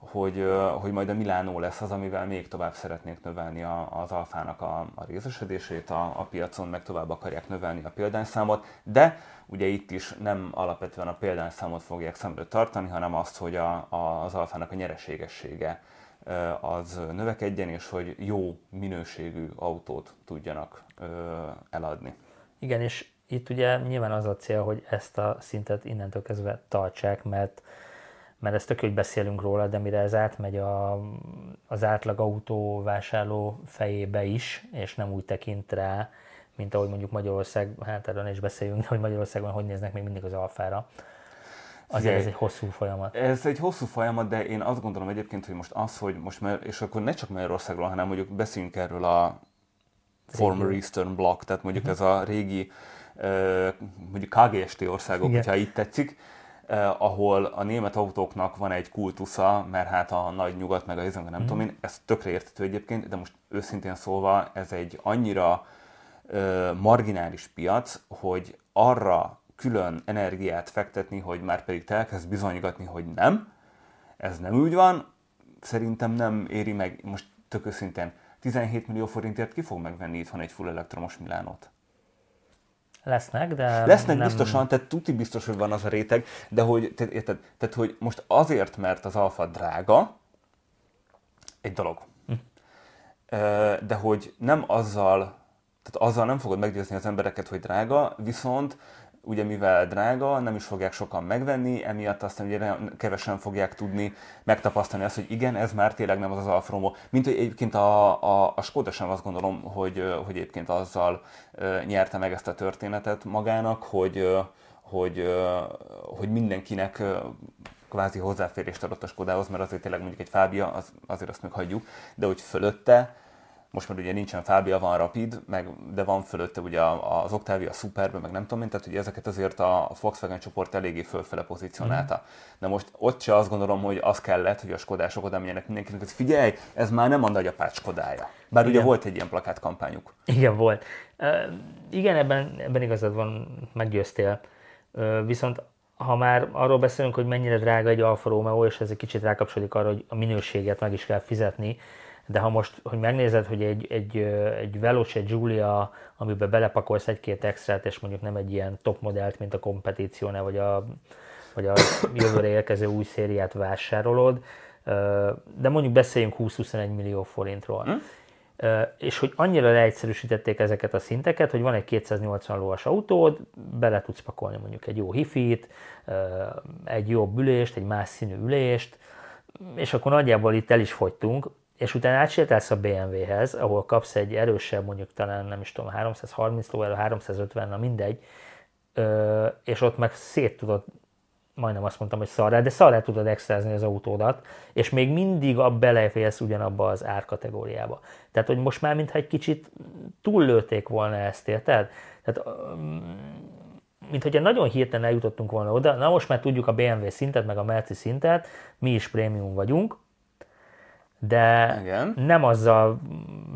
hogy, hogy majd a Milánó lesz az, amivel még tovább szeretnék növelni az alfának a, a részesedését a, a piacon, meg tovább akarják növelni a példányszámot, de ugye itt is nem alapvetően a példányszámot fogják szembe tartani, hanem azt, hogy a, a, az alfának a nyereségessége az növekedjen, és hogy jó minőségű autót tudjanak eladni. Igen, és itt ugye nyilván az a cél, hogy ezt a szintet innentől kezdve tartsák, mert mert ezt tök, hogy beszélünk róla, de mire ez átmegy a, az átlag autóvásárló fejébe is, és nem úgy tekint rá, mint ahogy mondjuk Magyarország, hát erről is beszéljünk, hogy Magyarországon hogy néznek még mindig az alfára. Azért ez egy hosszú folyamat. Ez egy hosszú folyamat, de én azt gondolom egyébként, hogy most az, hogy most, és akkor ne csak Magyarországról, hanem mondjuk beszéljünk erről a former régi. Eastern Bloc, tehát mondjuk uh-huh. ez a régi mondjuk KGST országok, Igen. hogyha így tetszik, eh, ahol a német autóknak van egy kultusza, mert hát a nagy nyugat meg a izem, nem mm. tudom én, ez tökre értető egyébként, de most őszintén szólva ez egy annyira eh, marginális piac, hogy arra külön energiát fektetni, hogy már pedig te elkezd bizonygatni, hogy nem, ez nem úgy van, szerintem nem éri meg, most tök őszintén, 17 millió forintért ki fog megvenni itthon egy full elektromos Milánot? Lesznek, de Lesznek nem... biztosan, tehát tuti biztos, hogy van az a réteg, de hogy, te, érted, tehát, hogy most azért, mert az alfa drága, egy dolog. Hm. De hogy nem azzal, tehát azzal nem fogod meggyőzni az embereket, hogy drága, viszont ugye mivel drága, nem is fogják sokan megvenni, emiatt aztán ugye kevesen fogják tudni megtapasztalni azt, hogy igen, ez már tényleg nem az az Alfa Romeo. Mint hogy egyébként a, a, a Skoda sem azt gondolom, hogy, hogy egyébként azzal nyerte meg ezt a történetet magának, hogy, hogy, hogy mindenkinek kvázi hozzáférést adott a Skodához, mert azért tényleg mondjuk egy Fábia, az, azért azt hagyjuk, de hogy fölötte most már ugye nincsen Fábia, van Rapid, meg, de van fölötte ugye az Octavia Superbe, meg nem tudom mint, tehát hogy ezeket azért a Volkswagen csoport eléggé fölfele pozícionálta. Mm. De most ott se azt gondolom, hogy az kellett, hogy a Skodások oda menjenek mindenkinek, hogy figyelj, ez már nem a nagyapád Skodája. Bár igen. ugye volt egy ilyen plakátkampányuk. Igen, volt. Uh, igen, ebben, ebben igazad van, meggyőztél. Uh, viszont ha már arról beszélünk, hogy mennyire drága egy Alfa Romeo, és ez egy kicsit rákapcsolódik arra, hogy a minőséget meg is kell fizetni, de ha most, hogy megnézed, hogy egy, egy, egy Veloce Giulia, amiben belepakolsz egy-két extrát, és mondjuk nem egy ilyen top modellt, mint a Competizione, vagy a, vagy a jövőre érkező új szériát vásárolod, de mondjuk beszéljünk 20-21 millió forintról. Hm? És hogy annyira leegyszerűsítették ezeket a szinteket, hogy van egy 280 lóas autód, bele tudsz pakolni mondjuk egy jó hifit, egy jobb ülést, egy más színű ülést, és akkor nagyjából itt el is fogytunk, és utána átsétálsz a BMW-hez, ahol kapsz egy erősebb, mondjuk talán nem is tudom, 330 lóerő, 350, na mindegy, és ott meg szét tudod, majdnem azt mondtam, hogy szarrá, de szarrá tudod extrázni az autódat, és még mindig a belefélsz ugyanabba az árkategóriába. Tehát, hogy most már mintha egy kicsit túllőtték volna ezt, érted? Tehát, mint hogyha nagyon hirtelen eljutottunk volna oda, na most már tudjuk a BMW szintet, meg a Merci szintet, mi is prémium vagyunk, de Igen. nem azzal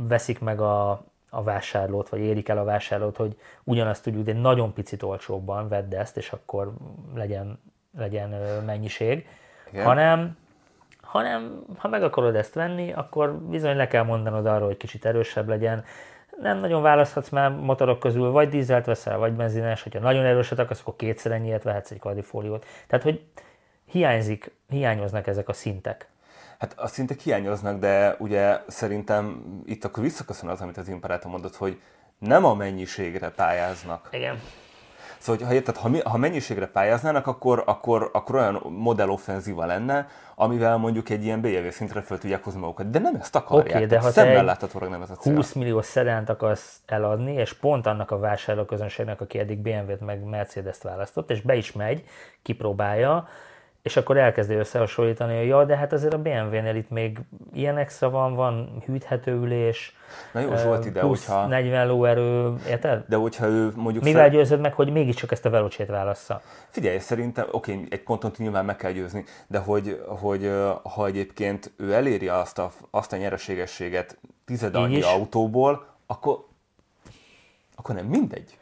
veszik meg a, a vásárlót, vagy érik el a vásárlót, hogy ugyanazt tudjuk, de nagyon picit olcsóbban vedd ezt, és akkor legyen, legyen mennyiség, Igen. hanem hanem ha meg akarod ezt venni, akkor bizony le kell mondanod arról, hogy kicsit erősebb legyen. Nem nagyon választhatsz már motorok közül, vagy dízelt veszel, vagy benzines, hogyha nagyon erőset akarsz, akkor kétszer ennyiet vehetsz egy kvadrifóliót. Tehát, hogy hiányzik, hiányoznak ezek a szintek. Hát a szintek hiányoznak, de ugye szerintem itt akkor visszaköszön az, amit az Imperátor mondott, hogy nem a mennyiségre pályáznak. Igen. Szóval, ha, érted, ha, ha mennyiségre pályáznának, akkor, akkor, akkor olyan modelloffenzíva lenne, amivel mondjuk egy ilyen BMW szintre fel tudják hozni magukat. De nem ezt akarják. Oké, de ha Szemmel láthatólag nem ez a cél. 20 millió szedánt akarsz eladni, és pont annak a vásárlóközönségnek, aki eddig BMW-t meg Mercedes-t választott, és be is megy, kipróbálja, és akkor elkezdi összehasonlítani, hogy ja, de hát azért a BMW-nél itt még ilyen extra van, van hűthető ülés, Na jó, Zsolt ide, plusz hogyha... 40 lóerő, érted? De hogyha ő mondjuk... Mivel szer- győzöd meg, hogy mégiscsak ezt a velocsét válassza? Figyelj, szerintem, oké, egy ponton nyilván meg kell győzni, de hogy, hogy ha egyébként ő eléri azt a, azt a nyereségességet tized annyi autóból, akkor, akkor nem mindegy.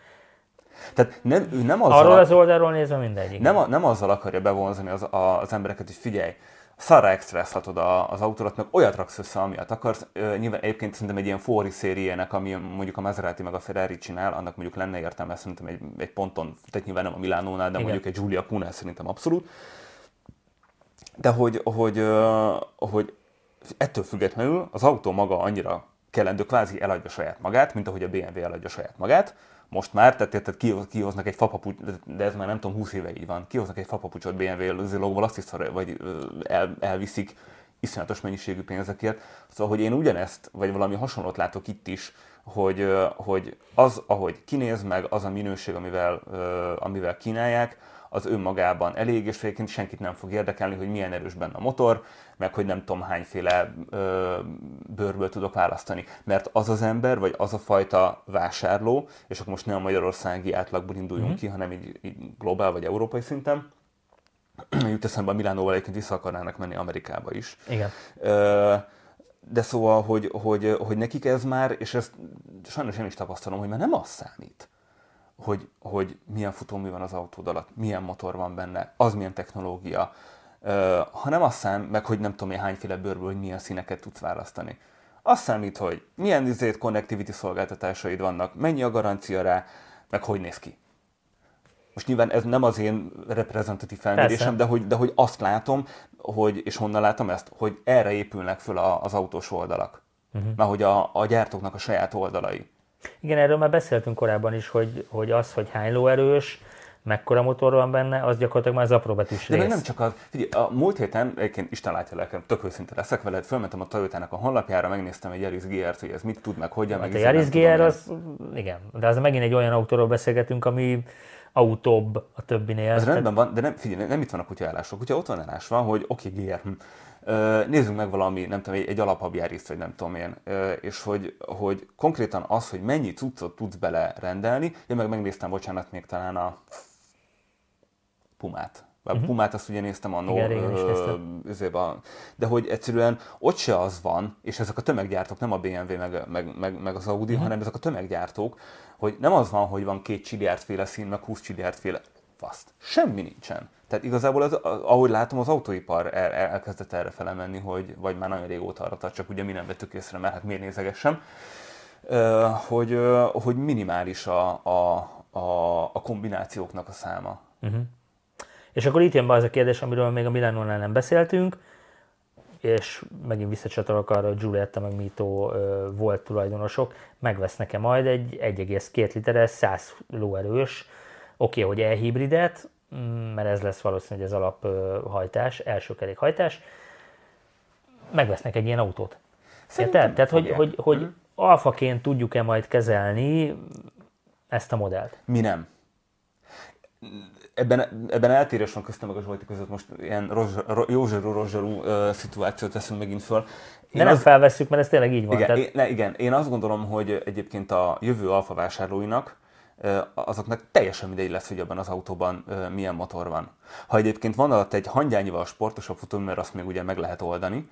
Tehát nem, ő nem azzal, Arról az oldalról nézve mindegy. igen. nem, a, nem azzal akarja bevonzani az, a, az embereket, hogy figyelj, szarra expresszhatod a, az autórat, meg olyat raksz össze, amilyet akarsz. Ö, nyilván egyébként szerintem egy ilyen Fori szériének, ami mondjuk a Maserati meg a Ferrari csinál, annak mondjuk lenne értelme szerintem egy, egy ponton, tehát nyilván nem a Milánónál, de Igen. mondjuk egy Giulia Puna szerintem abszolút. De hogy, hogy, ö, hogy ettől függetlenül az autó maga annyira kellendő, kvázi eladja saját magát, mint ahogy a BMW eladja saját magát. Most már, tehát, tehát kihoz- kihoznak egy fapapucs, de ez már nem tudom, 20 éve így van, kihoznak egy fapapucsot BMW logval, azt is szar, vagy el, elviszik iszonyatos mennyiségű pénzekért. Szóval, hogy én ugyanezt, vagy valami hasonlót látok itt is, hogy, hogy az, ahogy kinéz meg, az a minőség, amivel, amivel kínálják, az önmagában elég, és egyébként senkit nem fog érdekelni, hogy milyen erős benne a motor, meg hogy nem tudom hányféle ö, bőrből tudok választani. Mert az az ember, vagy az a fajta vásárló, és akkor most nem a magyarországi átlagból induljunk mm-hmm. ki, hanem így, így globál vagy európai szinten, jut eszembe a Milánóval egyébként vissza akarnának menni Amerikába is. Igen. Ö, de szóval, hogy, hogy, hogy nekik ez már, és ezt sajnos én is tapasztalom, hogy már nem az számít, hogy, hogy milyen futómű van az autód alatt, milyen motor van benne, az milyen technológia, ö, hanem az szám, meg hogy nem tudom én hányféle bőrből, hogy milyen színeket tudsz választani. Az számít, hogy milyen izét, connectivity szolgáltatásaid vannak, mennyi a garancia rá, meg hogy néz ki. Most nyilván ez nem az én reprezentatív felmérésem, de hogy, de hogy azt látom, hogy, és honnan látom ezt, hogy erre épülnek föl a, az autós oldalak. Uh-huh. Már hogy a, a gyártóknak a saját oldalai. Igen, erről már beszéltünk korábban is, hogy, hogy az, hogy hány lóerős, mekkora motor van benne, az gyakorlatilag már az apróbetűs De rész. meg nem csak az, figyelj, a múlt héten, egyébként Isten látja lelkem, tök őszinte leszek veled, fölmentem a Toyotának a honlapjára, megnéztem egy Yaris GR-t, hogy ez mit tud, meg hogyan, meg Hát a izé, nem Yaris GR az, igen, de az megint egy olyan autóról beszélgetünk, ami autóbb a többinél. Ez rendben van, de nem, figyelj, nem itt van a kutyaállások. Kutya ott van állásva, hogy oké, okay, GR, hm. Nézzünk meg valami, nem tudom, egy, egy alapabb járiszt, vagy nem tudom én, és hogy, hogy konkrétan az, hogy mennyi cuccot tudsz bele rendelni, én meg megnéztem, bocsánat, még talán a Pumát. A Pumát azt ugye néztem annó, Mhm. De hogy egyszerűen ott se az van, és ezek a tömeggyártók, nem a BMW meg, meg, meg, meg az Audi, hanem ezek a tömeggyártók, hogy nem az van, hogy van két csiliárdféle szín, meg 20 csiliárdféle faszt. Semmi nincsen. Tehát igazából, az, ahogy látom, az autóipar el, el, elkezdett erre felemenni, hogy vagy már nagyon régóta arra tart, csak ugye mi nem vettük észre, mert hát miért nézegessem, hogy, hogy minimális a, a, a, a kombinációknak a száma. És akkor itt jön be az a kérdés, amiről még a Milánónál nem beszéltünk, és megint visszacsatolok arra, hogy Giulietta meg Mito volt tulajdonosok, megvesznek-e majd egy 1,2 literes, 100 lóerős, oké, hogy e-hibridet, mert ez lesz valószínűleg az alaphajtás, első kerékhajtás, megvesznek egy ilyen autót. Érted? Tehát, hogy, hogy, hogy alfaként tudjuk-e majd kezelni ezt a modellt? Mi nem. Ebben, ebben eltérés van köztem meg a Zsolti között, most ilyen rozsa- ro- józsarú, rozsarú uh, szituációt teszünk megint föl. De nem felvesszük, mert ez tényleg így van. Igen, Tehát, én, ne, igen, én azt gondolom, hogy egyébként a jövő alfa vásárlóinak azoknak teljesen mindegy lesz, hogy abban az autóban milyen motor van. Ha egyébként van alatt egy hangyányival sportosabb futó, mert azt még ugye meg lehet oldani,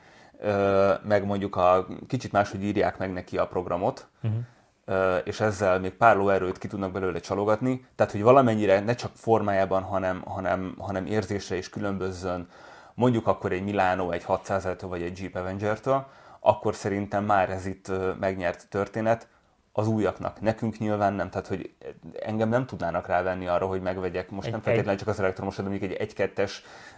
meg mondjuk a kicsit máshogy írják meg neki a programot, uh-huh. és ezzel még pár lóerőt ki tudnak belőle csalogatni, tehát hogy valamennyire ne csak formájában, hanem, hanem, hanem érzésre is különbözzön, mondjuk akkor egy Milano, egy 600 vagy egy Jeep Avenger-től, akkor szerintem már ez itt megnyert történet az újaknak. Nekünk nyilván nem, tehát hogy engem nem tudnának rávenni arra, hogy megvegyek most egy, nem feltétlenül csak az elektromos, de mondjuk egy 1-2-es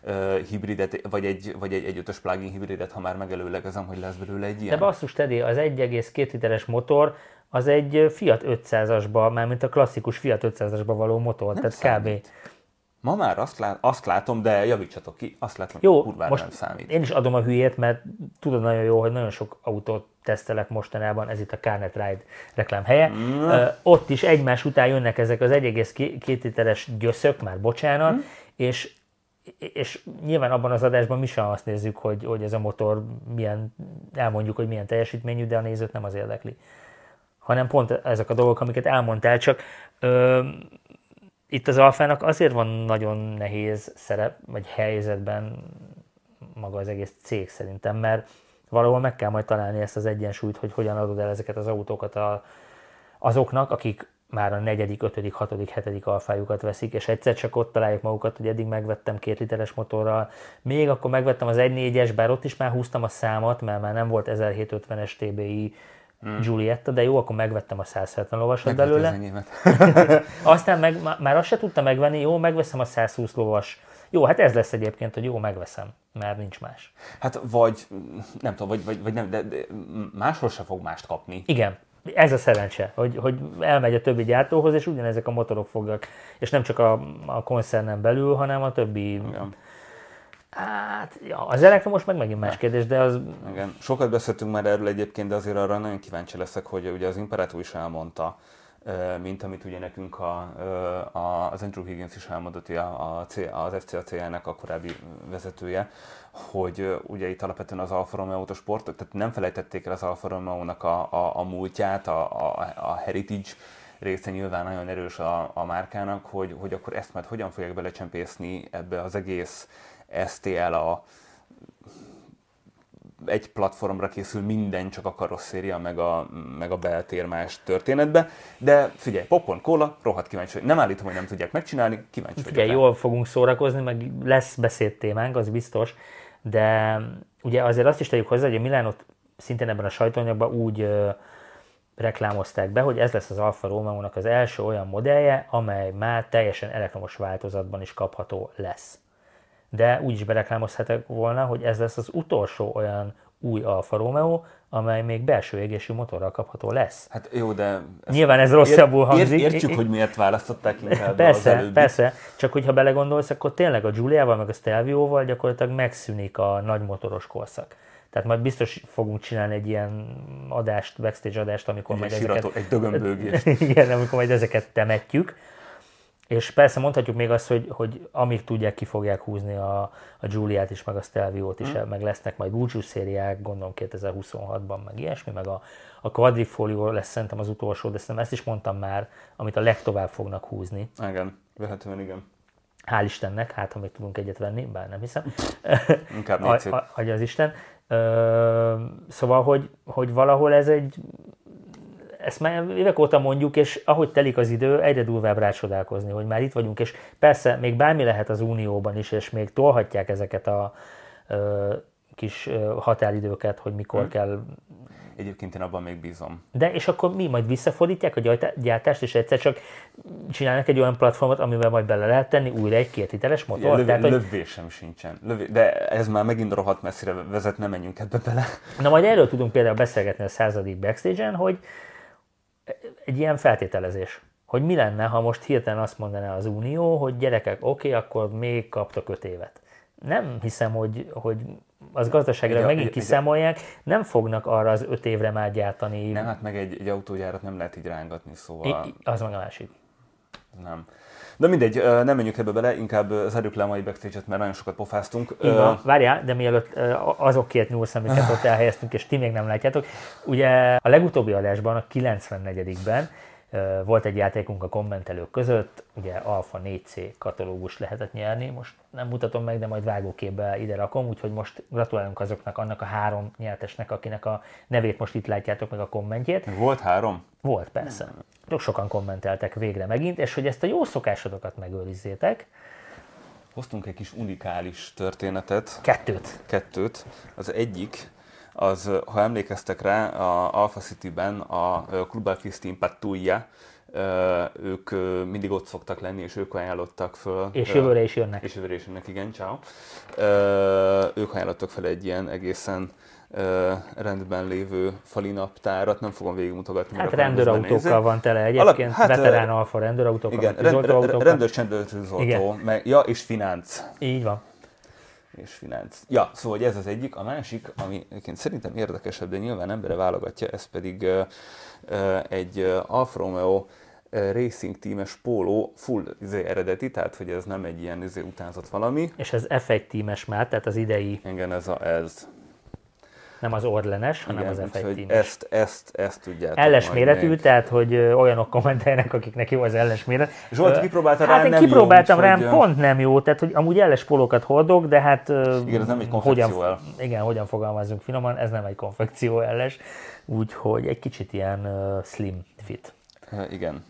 uh, hibridet, vagy egy, vagy egy 1.5-ös plug-in hibridet, ha már megelőlegezem, hogy lesz belőle egy ilyen. De basszus, Teddy, az 1,2 literes motor, az egy Fiat 500-asba, mármint a klasszikus Fiat 500-asba való motor, nem tehát számít. kb. Ma már azt, lát, azt látom, de javítsatok ki, azt látom, jó, hogy most nem számít. Én is adom a hülyét, mert tudod nagyon jó, hogy nagyon sok autót tesztelek mostanában, ez itt a Carnet Ride reklám helye. Mm. Uh, ott is egymás után jönnek ezek az 1,2 literes gyöszök, már bocsánat, mm. és és nyilván abban az adásban mi sem azt nézzük, hogy, hogy ez a motor milyen, elmondjuk, hogy milyen teljesítményű, de a nézőt nem az érdekli. Hanem pont ezek a dolgok, amiket elmondtál, csak ö, itt az alfának azért van nagyon nehéz szerep, vagy helyzetben maga az egész cég szerintem, mert valahol meg kell majd találni ezt az egyensúlyt, hogy hogyan adod el ezeket az autókat a, azoknak, akik már a negyedik, ötödik, hatodik, hetedik alfájukat veszik, és egyszer csak ott találjuk magukat, hogy eddig megvettem két literes motorral, még akkor megvettem az 1.4-es, bár ott is már húztam a számot, mert már nem volt 1750-es TBI hmm. Giulietta, de jó, akkor megvettem a 170 lovasot belőle. Aztán meg, már azt se tudta megvenni, jó, megveszem a 120 lovas. Jó, hát ez lesz egyébként, hogy jó, megveszem, mert nincs más. Hát vagy, nem tudom, vagy, vagy, vagy nem, de, de máshol se fog mást kapni. Igen, ez a szerencse, hogy, hogy elmegy a többi gyártóhoz, és ugyanezek a motorok fognak, és nem csak a, a koncernen belül, hanem a többi Igen. Hát, ja, az elektromos meg megint más kérdés, de az... Igen. Sokat beszéltünk már erről egyébként, de azért arra nagyon kíváncsi leszek, hogy ugye az Imperator is elmondta, mint amit ugye nekünk a, a, az Andrew Higgins is elmondott, a, a, az FCAC-nek a korábbi vezetője, hogy ugye itt alapvetően az Alfa romeo sport, tehát nem felejtették el az Alfa Romeo-nak a, a, a múltját, a, a, a heritage része nyilván nagyon erős a, a márkának, hogy, hogy akkor ezt majd hogyan fogják belecsempészni ebbe az egész STL a egy platformra készül minden, csak a karosszéria, meg a, meg a beltérmás történetbe. De figyelj, popcorn, kóla, rohadt kíváncsi vagy. Nem állítom, hogy nem tudják megcsinálni, kíváncsi vagyok. Figyelj, jól fogunk szórakozni, meg lesz beszédtémánk, az biztos. De ugye azért azt is tegyük hozzá, hogy a Milánot szintén ebben a sajtóanyagban úgy ö, reklámozták be, hogy ez lesz az Alfa romeo az első olyan modellje, amely már teljesen elektromos változatban is kapható lesz de úgy is bereklámozhatok volna, hogy ez lesz az utolsó olyan új Alfa Romeo, amely még belső égésű motorral kapható lesz. Hát jó, de... Nyilván ez rosszabbul hangzik. Értjük, hogy miért választották inkább Persze, az persze, csak hogyha belegondolsz, akkor tényleg a Giuliával meg a Stelvio-val gyakorlatilag megszűnik a nagy motoros korszak. Tehát majd biztos fogunk csinálni egy ilyen adást, backstage adást, amikor egy majd ezeket... Egy dögömbőgést. Igen, amikor majd ezeket temetjük. És persze mondhatjuk még azt, hogy, hogy amíg tudják, ki fogják húzni a, a Giuliát is, meg a Stelviót is, mm. meg lesznek majd búcsús szériák, gondolom 2026-ban, meg ilyesmi, meg a, a Quadrifolio lesz szerintem az utolsó, de szerintem ezt is mondtam már, amit a legtovább fognak húzni. Igen, vehetően igen. Hál' Istennek, hát ha még tudunk egyet venni, bár nem hiszem. Inkább Adja az Isten. Ö, szóval, hogy, hogy valahol ez egy ezt már évek óta mondjuk, és ahogy telik az idő, egyre durvább rácsodálkozni, hogy már itt vagyunk, és persze még bármi lehet az Unióban is, és még tolhatják ezeket a ö, kis ö, határidőket, hogy mikor hmm. kell Egyébként én abban még bízom. De és akkor mi majd visszafordítják a gyártást, és egyszer csak csinálnak egy olyan platformot, amivel majd bele lehet tenni újra egy két literes motor? Löv, Tehát, hogy... Lövésem sincsen. Lövé... De ez már megint rohadt messzire vezet, nem menjünk ebbe bele. Na majd erről tudunk például beszélgetni a századik backstage-en, hogy egy ilyen feltételezés, hogy mi lenne, ha most hirtelen azt mondaná az Unió, hogy gyerekek, oké, okay, akkor még kaptak öt évet. Nem hiszem, hogy, hogy az gazdaságra egy, megint egy, kiszámolják, nem fognak arra az öt évre már gyártani. Nem, hát meg egy, egy autógyárat nem lehet így rángatni, szóval... I, az meg a másik. Nem. De mindegy, nem menjünk ebbe bele, inkább zárjuk le a mai backstage mert nagyon sokat pofáztunk. Igen, várjál, de mielőtt azokért nyúlsz, amiket ott elhelyeztünk, és ti még nem látjátok, ugye a legutóbbi adásban, a 94-ben volt egy játékunk a kommentelők között, ugye Alfa 4C katalógus lehetett nyerni, most nem mutatom meg, de majd vágóképbe ide rakom, úgyhogy most gratulálunk azoknak, annak a három nyertesnek, akinek a nevét most itt látjátok meg a kommentjét. Volt három? Volt, persze. Tök sokan kommenteltek végre megint, és hogy ezt a jó szokásodokat megőrizzétek, hoztunk egy kis unikális történetet. Kettőt. Kettőt. Az egyik, az, ha emlékeztek rá, a Alpha City-ben a Club Alfisti Pattuglia, ők mindig ott szoktak lenni, és ők ajánlottak föl. És jövőre is jönnek. És jövőre is jönnek, igen, ciao. Ők ajánlottak fel egy ilyen egészen rendben lévő falinaptárat, nem fogom végigmutogatni. Hát rendőrautókkal van tele egyébként, Alap, hát, veterán alfa rendőrautókkal, igen, rend, rend, rendőrcsendőrtűzoltó, meg, ja, és finánc. Így van. És finánc. Ja, szóval ez az egyik. A másik, ami egyébként szerintem érdekesebb, de nyilván embere válogatja, ez pedig egy Alfa Romeo racing tímes póló full izé, eredeti, tehát hogy ez nem egy ilyen izé, utánzott valami. És ez F1 tímes már, tehát az idei. Igen, ez a ez nem az orlenes, hanem Igen, az F1 tímes. Ezt, ezt, ezt tudjátok Elles méretű, még. tehát hogy olyanok kommentelnek, akiknek jó az elles méret. Zsolt, kipróbáltad hát rám, én kipróbáltam jó, rám, hogy... pont nem jó, tehát hogy amúgy elles polókat hordok, de hát... Igen, ez nem egy konfekció hogyan, Igen, hogyan fogalmazunk finoman, ez nem egy konfekció elles, úgyhogy egy kicsit ilyen uh, slim fit. Igen.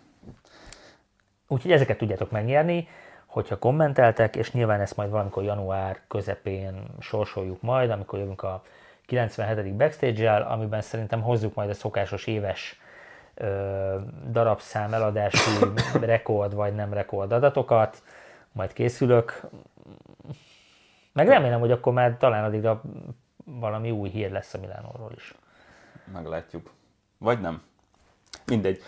Úgyhogy ezeket tudjátok megnyerni hogyha kommenteltek, és nyilván ezt majd valamikor január közepén sorsoljuk majd, amikor jövünk a 97. backstage-el, amiben szerintem hozzuk majd a szokásos éves ö, darabszám eladási rekord vagy nem rekord adatokat, majd készülök. Meg remélem, hogy akkor már talán addigra valami új hír lesz a Milánóról is. Meglátjuk. Vagy nem. Mindegy.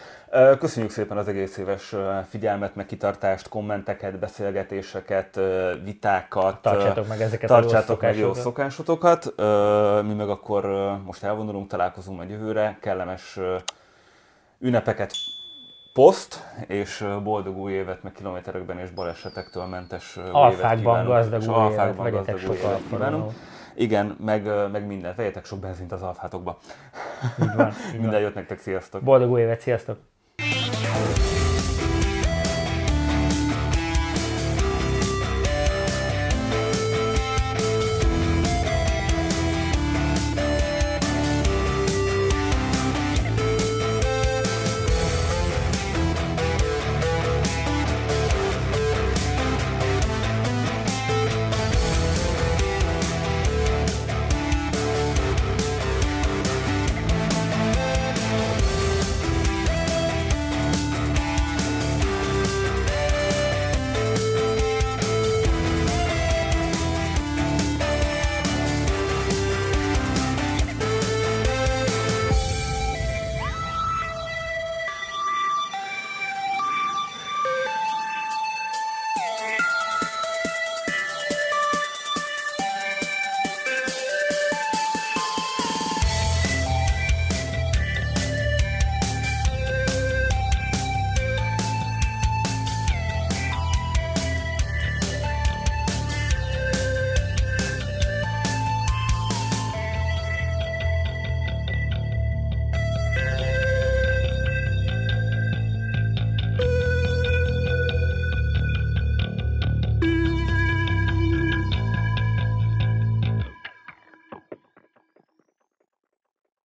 Köszönjük szépen az egész éves figyelmet, meg kitartást, kommenteket, beszélgetéseket, vitákat. Tartsátok meg ezeket tartsátok a jó szokásotokat. Mi meg akkor most elvonulunk, találkozunk majd jövőre. Kellemes ünnepeket poszt, és boldog új évet, meg kilométerekben és balesetektől mentes alfákban gazdag új évet, vegyetek sok kívánunk. Igen, meg, meg minden. Vegyetek sok benzint az alfátokba. Így van. Minden jött nektek, sziasztok! Boldog új évet, sziasztok!